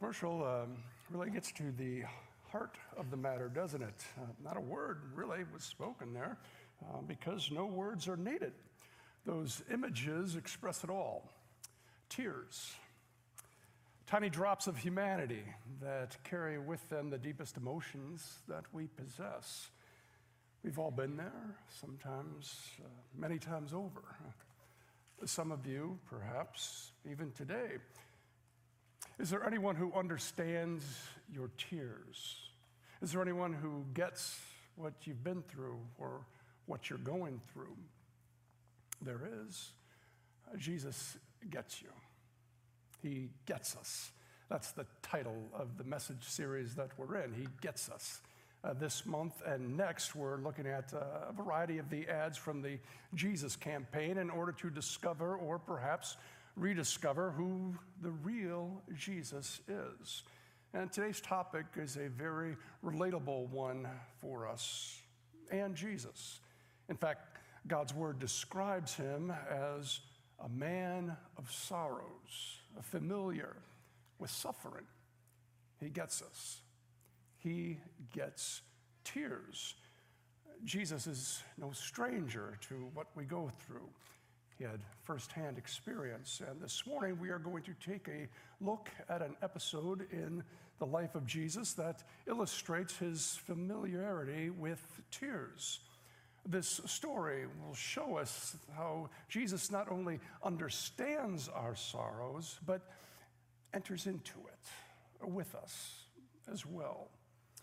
Commercial um, really gets to the heart of the matter, doesn't it? Uh, not a word really was spoken there uh, because no words are needed. Those images express it all tears, tiny drops of humanity that carry with them the deepest emotions that we possess. We've all been there, sometimes uh, many times over. Some of you, perhaps even today, is there anyone who understands your tears? Is there anyone who gets what you've been through or what you're going through? There is. Jesus gets you. He gets us. That's the title of the message series that we're in. He gets us. Uh, this month and next, we're looking at uh, a variety of the ads from the Jesus campaign in order to discover or perhaps rediscover who the real Jesus is. And today's topic is a very relatable one for us and Jesus. In fact, God's word describes him as a man of sorrows, a familiar with suffering. He gets us, he gets tears. Jesus is no stranger to what we go through. He had firsthand experience. And this morning we are going to take a look at an episode in the life of Jesus that illustrates his familiarity with tears. This story will show us how Jesus not only understands our sorrows, but enters into it with us as well.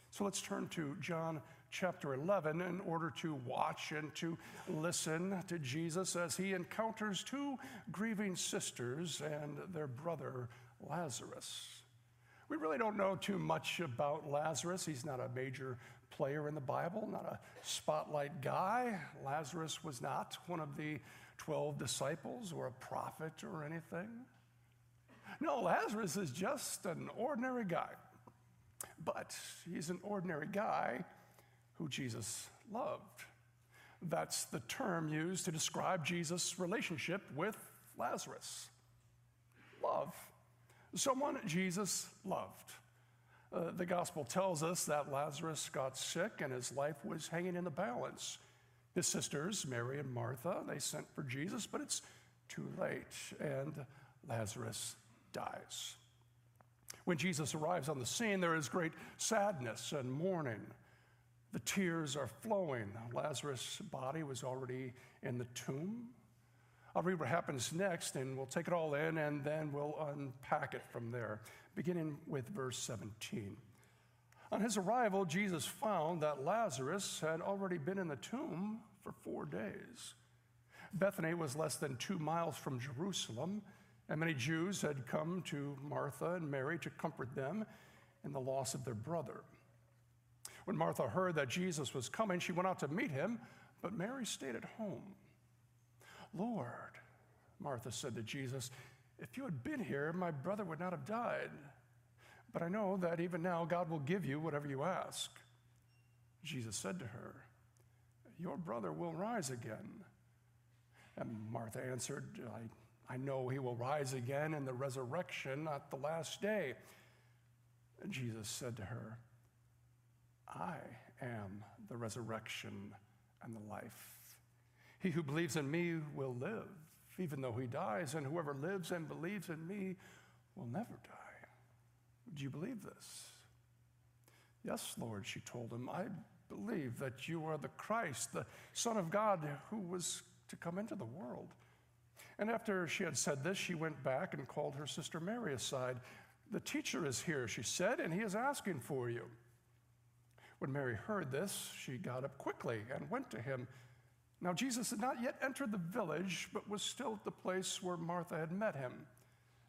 So let's turn to John chapter 11 in order to watch and to listen to Jesus as he encounters two grieving sisters and their brother Lazarus. We really don't know too much about Lazarus. He's not a major player in the Bible, not a spotlight guy. Lazarus was not one of the 12 disciples or a prophet or anything. No, Lazarus is just an ordinary guy. But he's an ordinary guy who Jesus loved. That's the term used to describe Jesus' relationship with Lazarus. Love. Someone Jesus loved. Uh, the gospel tells us that Lazarus got sick and his life was hanging in the balance. His sisters, Mary and Martha, they sent for Jesus, but it's too late, and Lazarus dies. When Jesus arrives on the scene, there is great sadness and mourning. The tears are flowing. Lazarus' body was already in the tomb. I'll read what happens next, and we'll take it all in, and then we'll unpack it from there, beginning with verse 17. On his arrival, Jesus found that Lazarus had already been in the tomb for four days. Bethany was less than two miles from Jerusalem, and many Jews had come to Martha and Mary to comfort them in the loss of their brother. When Martha heard that Jesus was coming, she went out to meet him, but Mary stayed at home. Lord, Martha said to Jesus, if you had been here, my brother would not have died. But I know that even now God will give you whatever you ask. Jesus said to her, Your brother will rise again. And Martha answered, I, I know he will rise again in the resurrection at the last day. And Jesus said to her, I am the resurrection and the life. He who believes in me will live, even though he dies, and whoever lives and believes in me will never die. Do you believe this? Yes, Lord, she told him. I believe that you are the Christ, the Son of God who was to come into the world. And after she had said this, she went back and called her sister Mary aside. The teacher is here, she said, and he is asking for you. When Mary heard this, she got up quickly and went to him. Now, Jesus had not yet entered the village, but was still at the place where Martha had met him.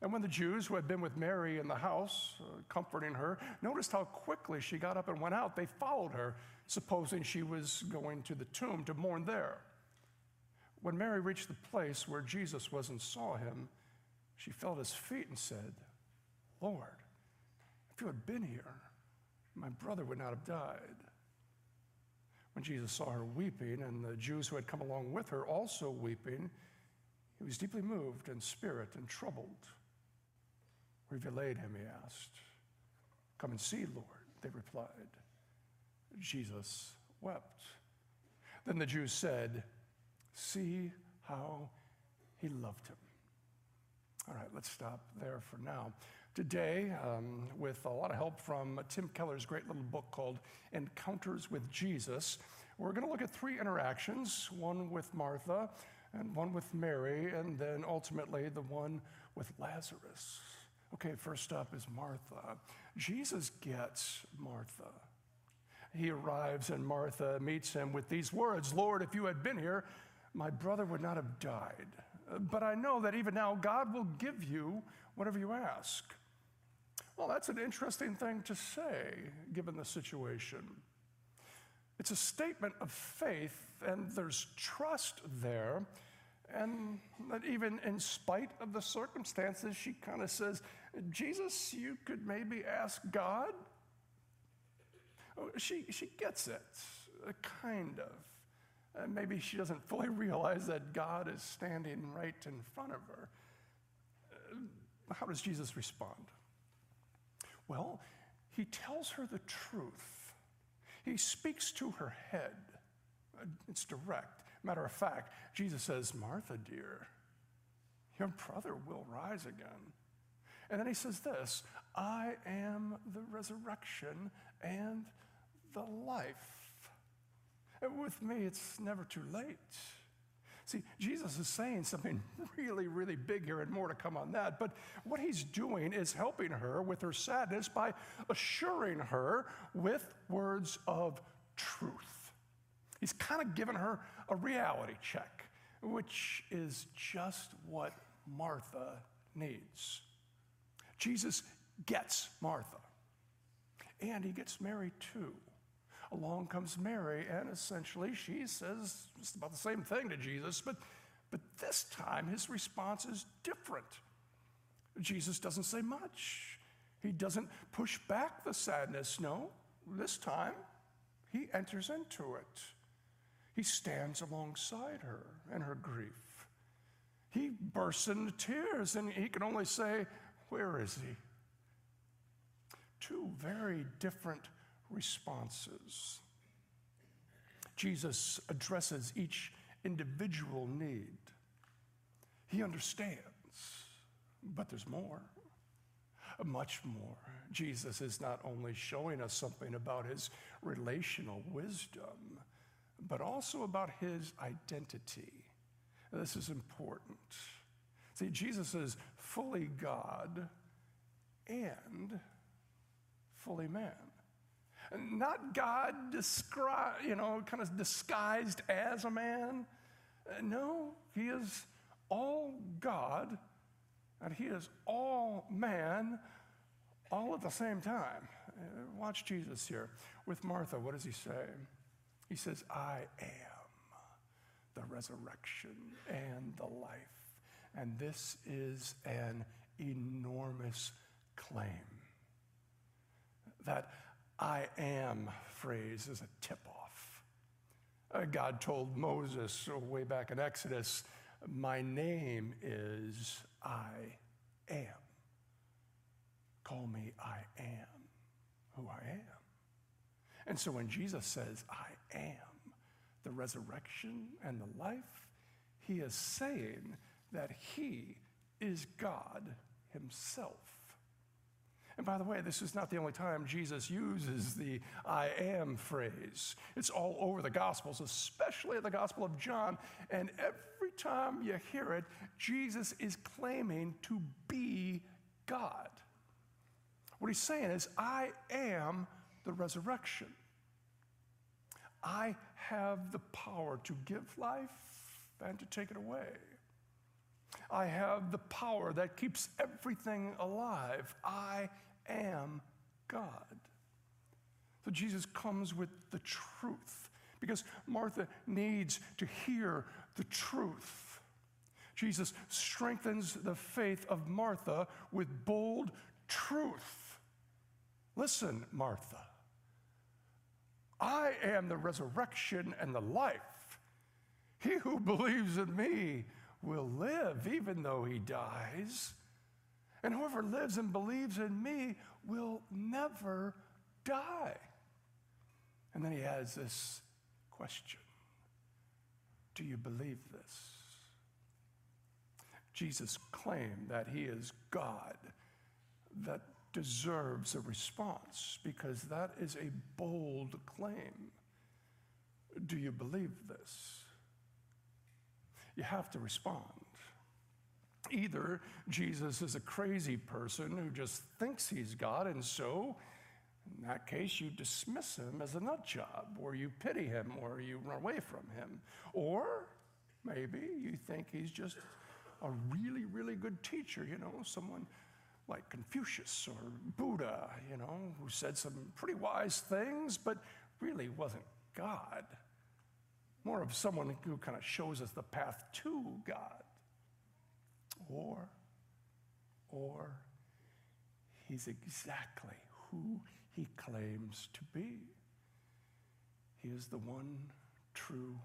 And when the Jews who had been with Mary in the house, uh, comforting her, noticed how quickly she got up and went out, they followed her, supposing she was going to the tomb to mourn there. When Mary reached the place where Jesus was and saw him, she fell at his feet and said, Lord, if you had been here, my brother would not have died. When Jesus saw her weeping, and the Jews who had come along with her also weeping, he was deeply moved in spirit and troubled. Where have you laid him? He asked. Come and see, Lord, they replied. Jesus wept. Then the Jews said, See how he loved him. All right, let's stop there for now. Today, um, with a lot of help from Tim Keller's great little book called Encounters with Jesus, we're going to look at three interactions one with Martha, and one with Mary, and then ultimately the one with Lazarus. Okay, first up is Martha. Jesus gets Martha. He arrives, and Martha meets him with these words Lord, if you had been here, my brother would not have died. But I know that even now God will give you whatever you ask. Well, that's an interesting thing to say, given the situation. It's a statement of faith, and there's trust there. And that even in spite of the circumstances, she kind of says, Jesus, you could maybe ask God. Oh, she, she gets it, uh, kind of. Uh, maybe she doesn't fully realize that God is standing right in front of her. Uh, how does Jesus respond? Well, he tells her the truth. He speaks to her head. Uh, it's direct. Matter of fact, Jesus says, Martha, dear, your brother will rise again. And then he says this I am the resurrection and the life. And with me, it's never too late. See, Jesus is saying something really, really big here and more to come on that. But what he's doing is helping her with her sadness by assuring her with words of truth. He's kind of given her a reality check, which is just what Martha needs. Jesus gets Martha, and he gets Mary too. Along comes Mary, and essentially she says just about the same thing to Jesus, but, but this time his response is different. Jesus doesn't say much. He doesn't push back the sadness. No, this time he enters into it. He stands alongside her and her grief. He bursts into tears, and he can only say, where is he? Two very different responses. Jesus addresses each individual need. He understands, but there's more, much more. Jesus is not only showing us something about his relational wisdom, but also about his identity. This is important. See, Jesus is fully God and fully man. Not God described, you know, kind of disguised as a man. No, he is all God and he is all man all at the same time. Uh, watch Jesus here. With Martha, what does he say? He says, I am the resurrection and the life. And this is an enormous claim. That I am phrase is a tip off. Uh, God told Moses way back in Exodus, My name is I am. Call me I am who I am. And so when Jesus says, I am the resurrection and the life, he is saying that he is God himself. And by the way, this is not the only time Jesus uses the I am phrase. It's all over the Gospels, especially the Gospel of John. And every time you hear it, Jesus is claiming to be God. What he's saying is, I am the resurrection. I have the power to give life and to take it away. I have the power that keeps everything alive. I am God. So Jesus comes with the truth because Martha needs to hear the truth. Jesus strengthens the faith of Martha with bold truth. Listen, Martha, I am the resurrection and the life. He who believes in me will live even though he dies. And whoever lives and believes in me will never die. And then he has this question Do you believe this? Jesus claimed that he is God that deserves a response because that is a bold claim. Do you believe this? You have to respond. Either Jesus is a crazy person who just thinks he's God, and so in that case, you dismiss him as a nut job, or you pity him, or you run away from him. Or maybe you think he's just a really, really good teacher, you know, someone like Confucius or Buddha, you know, who said some pretty wise things, but really wasn't God. More of someone who kind of shows us the path to God. Or, or he's exactly who he claims to be. He is the one true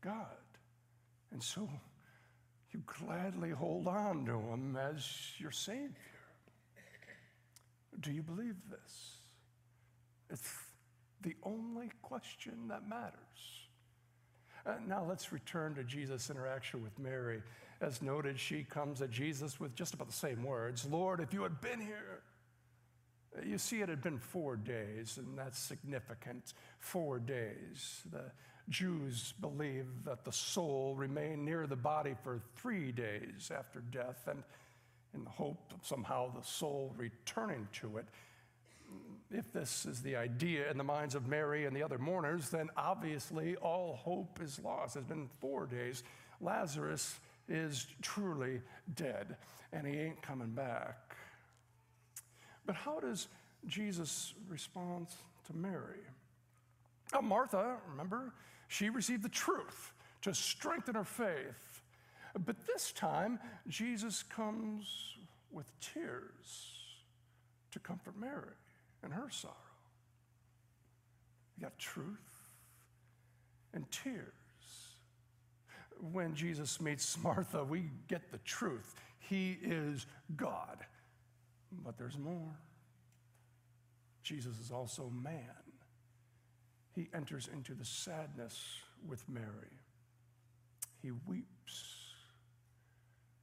God. And so you gladly hold on to him as your Savior. Do you believe this? It's the only question that matters. Uh, now let's return to Jesus' interaction with Mary. As noted, she comes at Jesus with just about the same words Lord, if you had been here. You see, it had been four days, and that's significant. Four days. The Jews believed that the soul remained near the body for three days after death, and in the hope of somehow the soul returning to it. If this is the idea in the minds of Mary and the other mourners, then obviously all hope is lost. It's been four days. Lazarus is truly dead, and he ain't coming back. But how does Jesus respond to Mary? Now, Martha, remember, she received the truth to strengthen her faith. But this time, Jesus comes with tears to comfort Mary in her sorrow. You got truth and tears. When Jesus meets Martha, we get the truth. He is God. But there's more. Jesus is also man. He enters into the sadness with Mary. He weeps.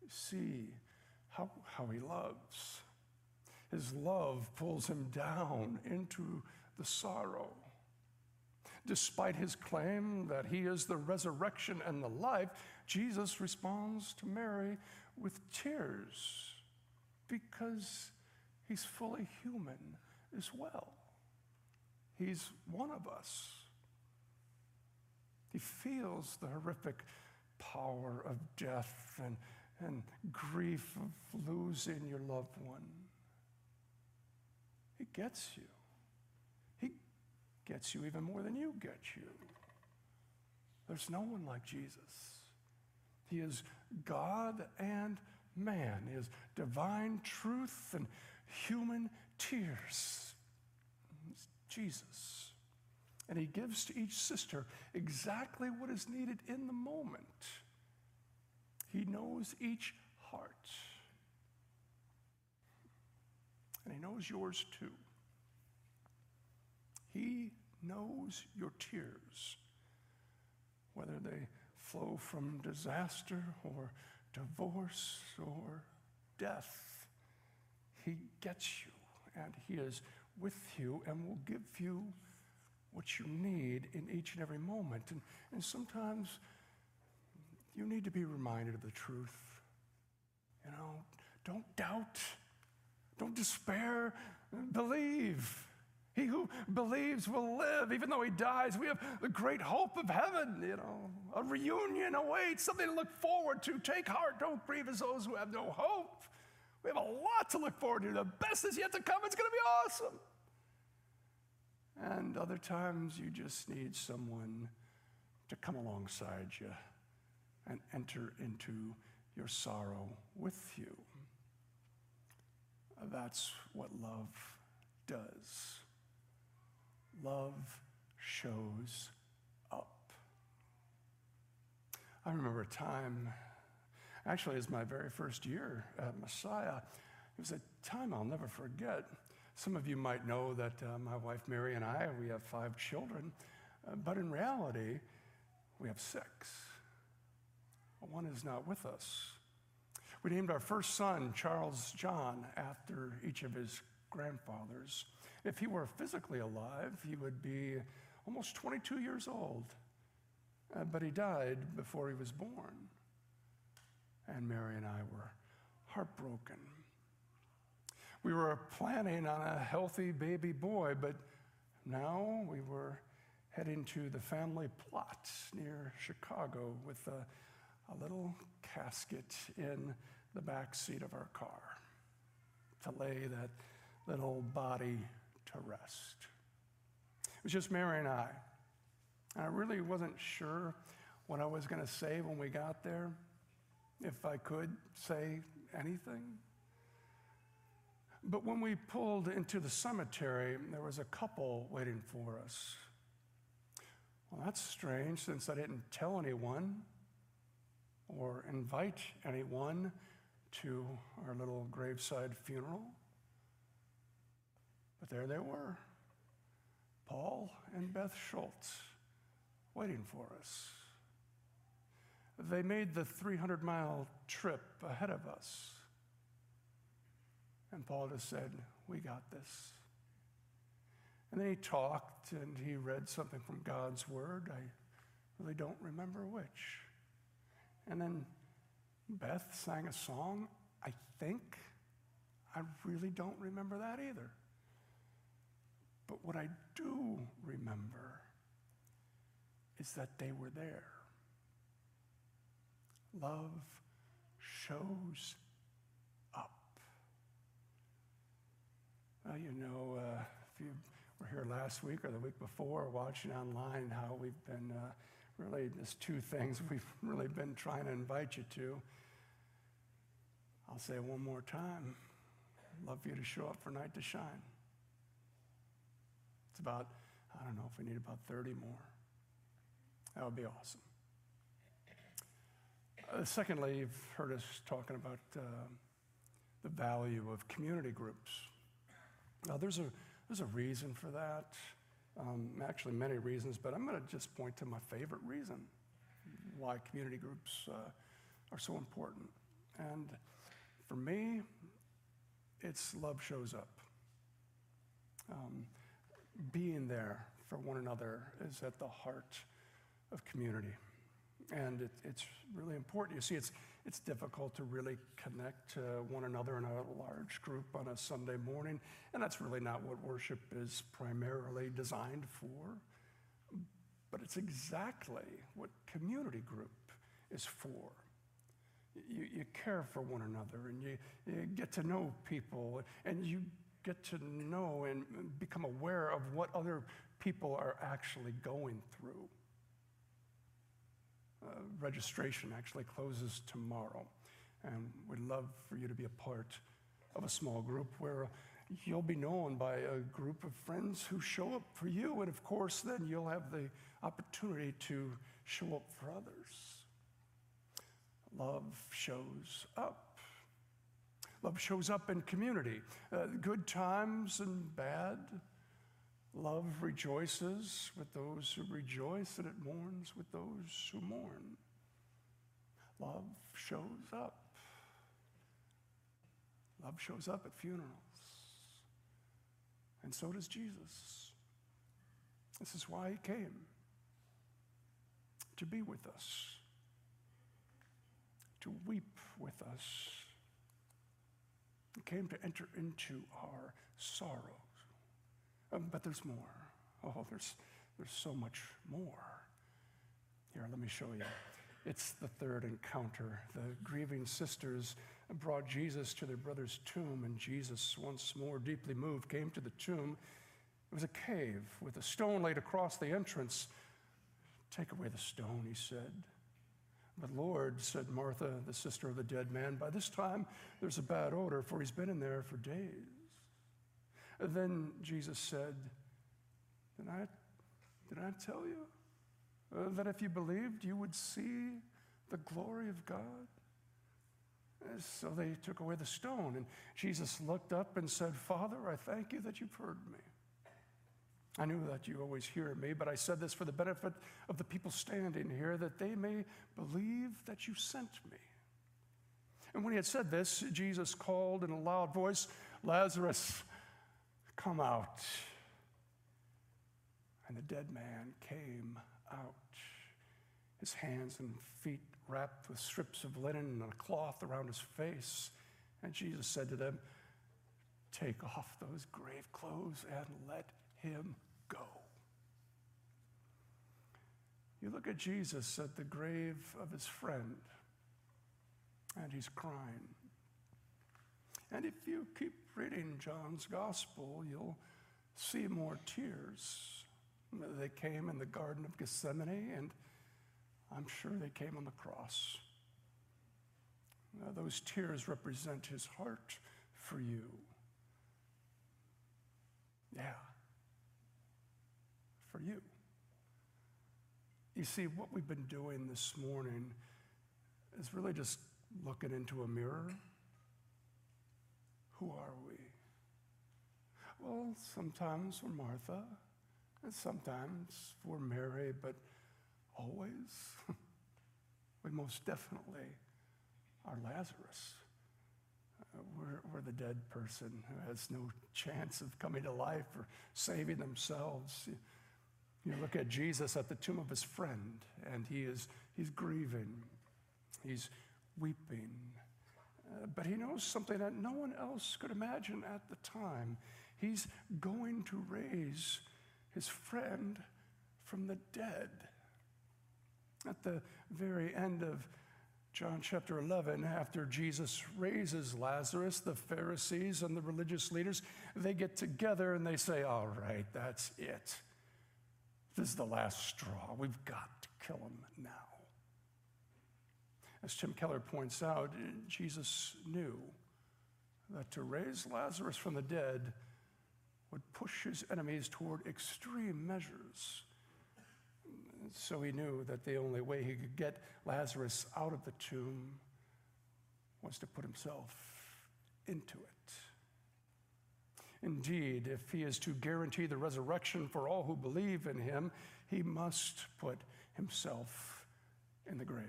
See how, how he loves. His love pulls him down into the sorrow. Despite his claim that he is the resurrection and the life, Jesus responds to Mary with tears because he's fully human as well. He's one of us. He feels the horrific power of death and, and grief of losing your loved one. He gets you. Gets you even more than you get you. There's no one like Jesus. He is God and man, He is divine truth and human tears. Jesus. And he gives to each sister exactly what is needed in the moment. He knows each heart. And he knows yours too. He knows your tears, whether they flow from disaster or divorce or death. He gets you and He is with you and will give you what you need in each and every moment. And, and sometimes you need to be reminded of the truth. You know, don't doubt, don't despair, believe. He who believes will live, even though he dies. We have the great hope of heaven, you know. A reunion awaits, something to look forward to. Take heart, don't grieve as those who have no hope. We have a lot to look forward to. The best is yet to come. It's going to be awesome. And other times you just need someone to come alongside you and enter into your sorrow with you. That's what love does. Love shows up. I remember a time Actually, it's my very first year at Messiah. It was a time I'll never forget. Some of you might know that uh, my wife Mary and I, we have five children, uh, but in reality, we have six. One is not with us. We named our first son Charles John after each of his grandfathers. If he were physically alive, he would be almost 22 years old. Uh, but he died before he was born. And Mary and I were heartbroken. We were planning on a healthy baby boy, but now we were heading to the family plot near Chicago with a, a little casket in the back seat of our car to lay that little body to rest. It was just Mary and I. And I really wasn't sure what I was going to say when we got there, if I could say anything. But when we pulled into the cemetery, there was a couple waiting for us. Well, that's strange since I didn't tell anyone or invite anyone to our little graveside funeral. But there they were Paul and Beth Schultz waiting for us. They made the 300 mile trip ahead of us. And Paul just said, We got this. And then he talked and he read something from God's word. I really don't remember which. And then Beth sang a song, I think. I really don't remember that either. But what I do remember is that they were there. Love shows up. Well, you know, uh, if you were here last week or the week before watching online, how we've been uh, really, just two things we've really been trying to invite you to. I'll say it one more time. Love for you to show up for Night to Shine. It's about, I don't know if we need about 30 more. That would be awesome. Uh, secondly, you've heard us talking about uh, the value of community groups. Now, there's a, there's a reason for that. Um, actually, many reasons, but I'm going to just point to my favorite reason why community groups uh, are so important. And for me, it's love shows up. Um, being there for one another is at the heart of community. And it, it's really important. You see, it's, it's difficult to really connect to one another in a large group on a Sunday morning. And that's really not what worship is primarily designed for. But it's exactly what community group is for. You, you care for one another and you, you get to know people and you get to know and become aware of what other people are actually going through. Uh, registration actually closes tomorrow, and we'd love for you to be a part of a small group where you'll be known by a group of friends who show up for you, and of course, then you'll have the opportunity to show up for others. Love shows up. Love shows up in community, uh, good times and bad. Love rejoices with those who rejoice, and it mourns with those who mourn. Love shows up. Love shows up at funerals. And so does Jesus. This is why he came to be with us, to weep with us. Came to enter into our sorrows. Um, but there's more. Oh, there's, there's so much more. Here, let me show you. It's the third encounter. The grieving sisters brought Jesus to their brother's tomb, and Jesus, once more deeply moved, came to the tomb. It was a cave with a stone laid across the entrance. Take away the stone, he said. But Lord, said Martha, the sister of the dead man, by this time there's a bad odor, for he's been in there for days. Then Jesus said, Did I, did I tell you uh, that if you believed, you would see the glory of God? So they took away the stone. And Jesus looked up and said, Father, I thank you that you've heard me. I knew that you always hear me, but I said this for the benefit of the people standing here, that they may believe that you sent me. And when he had said this, Jesus called in a loud voice, Lazarus, come out. And the dead man came out, his hands and feet wrapped with strips of linen and a cloth around his face. And Jesus said to them, Take off those grave clothes and let him go. You look at Jesus at the grave of his friend, and he's crying. And if you keep reading John's gospel, you'll see more tears. They came in the Garden of Gethsemane, and I'm sure they came on the cross. Now, those tears represent his heart for you. Yeah, for you. You see, what we've been doing this morning is really just looking into a mirror. Who are we? Well, sometimes we're Martha, and sometimes we're Mary, but always, we most definitely are Lazarus. Uh, we're, we're the dead person who has no chance of coming to life or saving themselves. You, look at Jesus at the tomb of his friend, and he is he's grieving, he's weeping, uh, but he knows something that no one else could imagine at the time. He's going to raise his friend from the dead. At the very end of John chapter 11, after Jesus raises Lazarus, the Pharisees and the religious leaders, they get together and they say, All right, that's it. This is the last straw. We've got to kill him now. As Tim Keller points out, Jesus knew that to raise Lazarus from the dead would push his enemies toward extreme measures. So he knew that the only way he could get Lazarus out of the tomb was to put himself into it. Indeed, if he is to guarantee the resurrection for all who believe in him, he must put himself in the grave.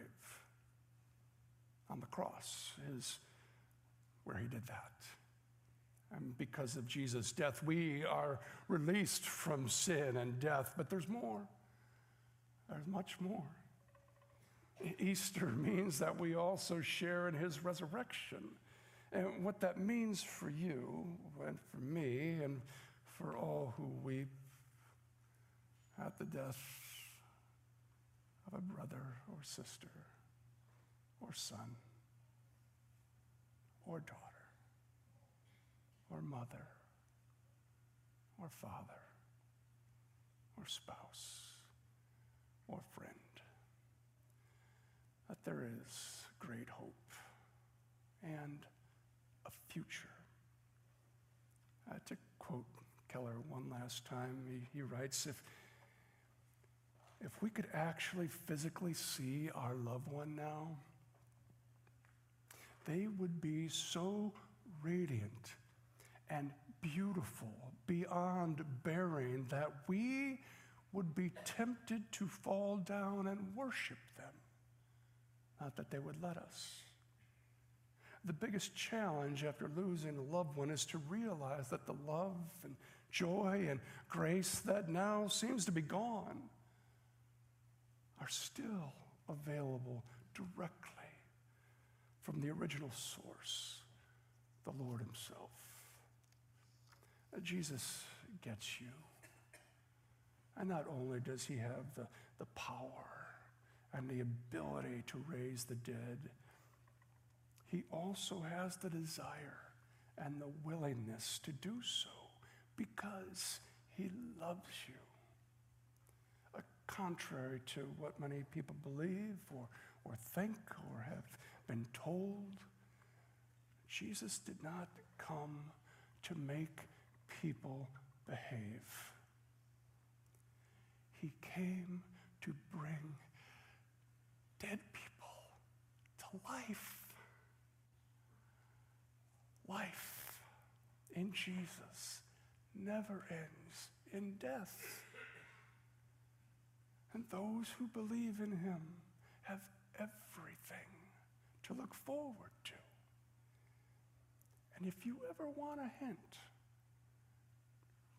On the cross is where he did that. And because of Jesus' death, we are released from sin and death, but there's more. There's much more. Easter means that we also share in his resurrection. And what that means for you and for me and for all who weep at the death of a brother or sister or son or daughter or mother or father or spouse or friend that there is great hope and a future. Uh, to quote Keller one last time, he, he writes if, if we could actually physically see our loved one now, they would be so radiant and beautiful beyond bearing that we would be tempted to fall down and worship them. Not that they would let us. The biggest challenge after losing a loved one is to realize that the love and joy and grace that now seems to be gone are still available directly from the original source, the Lord Himself. Jesus gets you. And not only does he have the, the power and the ability to raise the dead, he also has the desire and the willingness to do so because he loves you. Contrary to what many people believe or, or think or have been told, Jesus did not come to make people behave. He came to bring dead people to life. Life in Jesus never ends in death. And those who believe in him have everything to look forward to. And if you ever want a hint,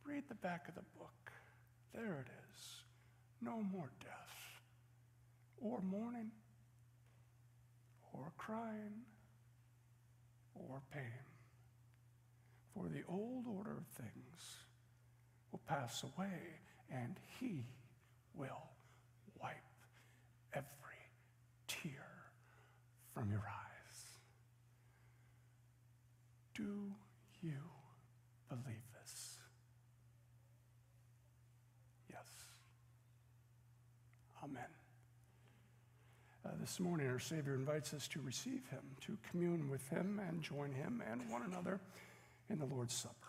read the back of the book. There it is. No more death, or mourning, or crying, or pain. For the old order of things will pass away, and he will wipe every tear from your eyes. Do you believe this? Yes. Amen. Uh, this morning, our Savior invites us to receive Him, to commune with Him, and join Him and one another in the Lord's Supper.